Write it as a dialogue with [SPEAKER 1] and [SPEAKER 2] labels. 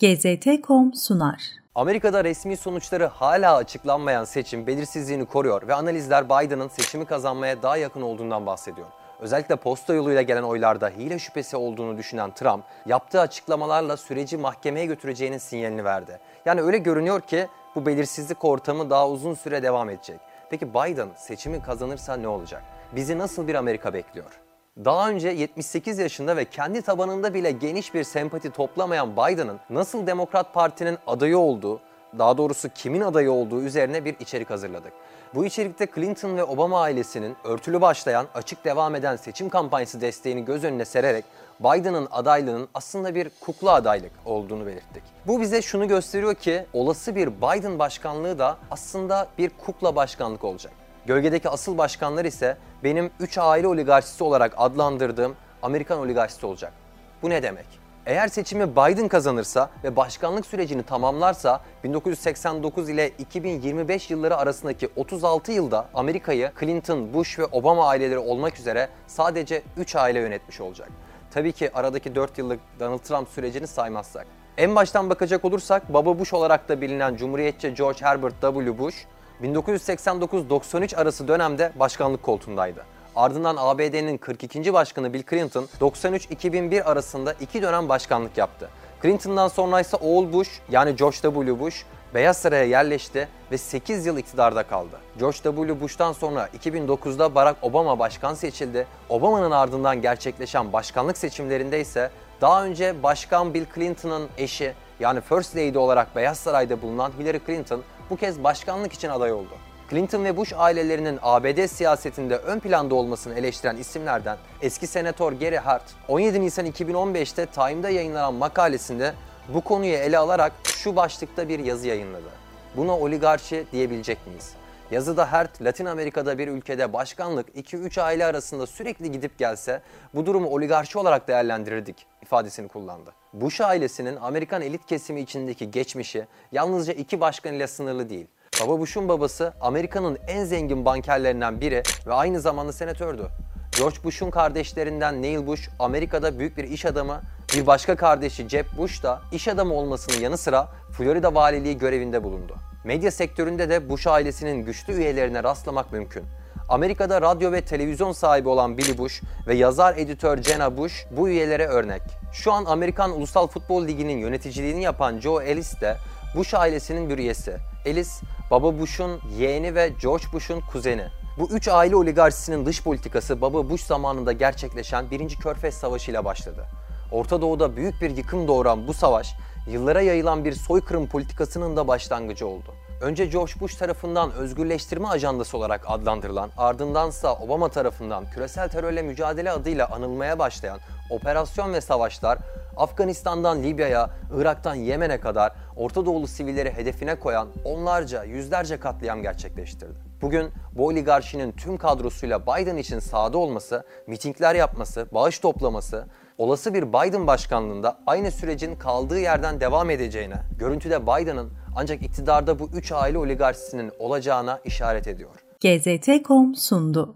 [SPEAKER 1] GZT.com sunar.
[SPEAKER 2] Amerika'da resmi sonuçları hala açıklanmayan seçim belirsizliğini koruyor ve analizler Biden'ın seçimi kazanmaya daha yakın olduğundan bahsediyor. Özellikle posta yoluyla gelen oylarda hile şüphesi olduğunu düşünen Trump, yaptığı açıklamalarla süreci mahkemeye götüreceğinin sinyalini verdi. Yani öyle görünüyor ki bu belirsizlik ortamı daha uzun süre devam edecek. Peki Biden seçimi kazanırsa ne olacak? Bizi nasıl bir Amerika bekliyor? Daha önce 78 yaşında ve kendi tabanında bile geniş bir sempati toplamayan Biden'ın nasıl Demokrat Parti'nin adayı olduğu, daha doğrusu kimin adayı olduğu üzerine bir içerik hazırladık. Bu içerikte Clinton ve Obama ailesinin örtülü başlayan, açık devam eden seçim kampanyası desteğini göz önüne sererek Biden'ın adaylığının aslında bir kukla adaylık olduğunu belirttik. Bu bize şunu gösteriyor ki olası bir Biden başkanlığı da aslında bir kukla başkanlık olacak. Gölgedeki asıl başkanlar ise benim 3 aile oligarşisi olarak adlandırdığım Amerikan oligarşisi olacak. Bu ne demek? Eğer seçimi Biden kazanırsa ve başkanlık sürecini tamamlarsa 1989 ile 2025 yılları arasındaki 36 yılda Amerika'yı Clinton, Bush ve Obama aileleri olmak üzere sadece 3 aile yönetmiş olacak. Tabii ki aradaki 4 yıllık Donald Trump sürecini saymazsak. En baştan bakacak olursak Baba Bush olarak da bilinen Cumhuriyetçi George Herbert W. Bush 1989-93 arası dönemde başkanlık koltuğundaydı. Ardından ABD'nin 42. başkanı Bill Clinton 93-2001 arasında iki dönem başkanlık yaptı. Clinton'dan sonra ise oğul Bush yani George W. Bush Beyaz Saray'a yerleşti ve 8 yıl iktidarda kaldı. George W. Bush'tan sonra 2009'da Barack Obama başkan seçildi. Obama'nın ardından gerçekleşen başkanlık seçimlerinde ise daha önce Başkan Bill Clinton'ın eşi yani First Lady olarak Beyaz Saray'da bulunan Hillary Clinton bu kez başkanlık için aday oldu. Clinton ve Bush ailelerinin ABD siyasetinde ön planda olmasını eleştiren isimlerden eski senatör Gary Hart, 17 Nisan 2015'te Time'da yayınlanan makalesinde bu konuyu ele alarak şu başlıkta bir yazı yayınladı. Buna oligarşi diyebilecek miyiz? Yazıda Hert, Latin Amerika'da bir ülkede başkanlık 2-3 aile arasında sürekli gidip gelse bu durumu oligarşi olarak değerlendirirdik ifadesini kullandı. Bush ailesinin Amerikan elit kesimi içindeki geçmişi yalnızca iki başkan ile sınırlı değil. Baba Bush'un babası Amerika'nın en zengin bankerlerinden biri ve aynı zamanda senatördü. George Bush'un kardeşlerinden Neil Bush Amerika'da büyük bir iş adamı, bir başka kardeşi Jeb Bush da iş adamı olmasının yanı sıra Florida valiliği görevinde bulundu. Medya sektöründe de Bush ailesinin güçlü üyelerine rastlamak mümkün. Amerika'da radyo ve televizyon sahibi olan Billy Bush ve yazar editör Jenna Bush bu üyelere örnek. Şu an Amerikan Ulusal Futbol Ligi'nin yöneticiliğini yapan Joe Ellis de Bush ailesinin bir üyesi. Ellis, baba Bush'un yeğeni ve George Bush'un kuzeni. Bu üç aile oligarşisinin dış politikası baba Bush zamanında gerçekleşen 1. Körfez Savaşı ile başladı. Orta Doğu'da büyük bir yıkım doğuran bu savaş, yıllara yayılan bir soykırım politikasının da başlangıcı oldu. Önce George Bush tarafından özgürleştirme ajandası olarak adlandırılan, ardındansa Obama tarafından küresel terörle mücadele adıyla anılmaya başlayan operasyon ve savaşlar Afganistan'dan Libya'ya, Irak'tan Yemen'e kadar Orta Doğulu sivilleri hedefine koyan onlarca, yüzlerce katliam gerçekleştirdi. Bugün bu oligarşinin tüm kadrosuyla Biden için sahada olması, mitingler yapması, bağış toplaması, olası bir Biden başkanlığında aynı sürecin kaldığı yerden devam edeceğine, görüntüde Biden'ın ancak iktidarda bu üç aile oligarşisinin olacağına işaret ediyor.
[SPEAKER 1] GZT.com sundu.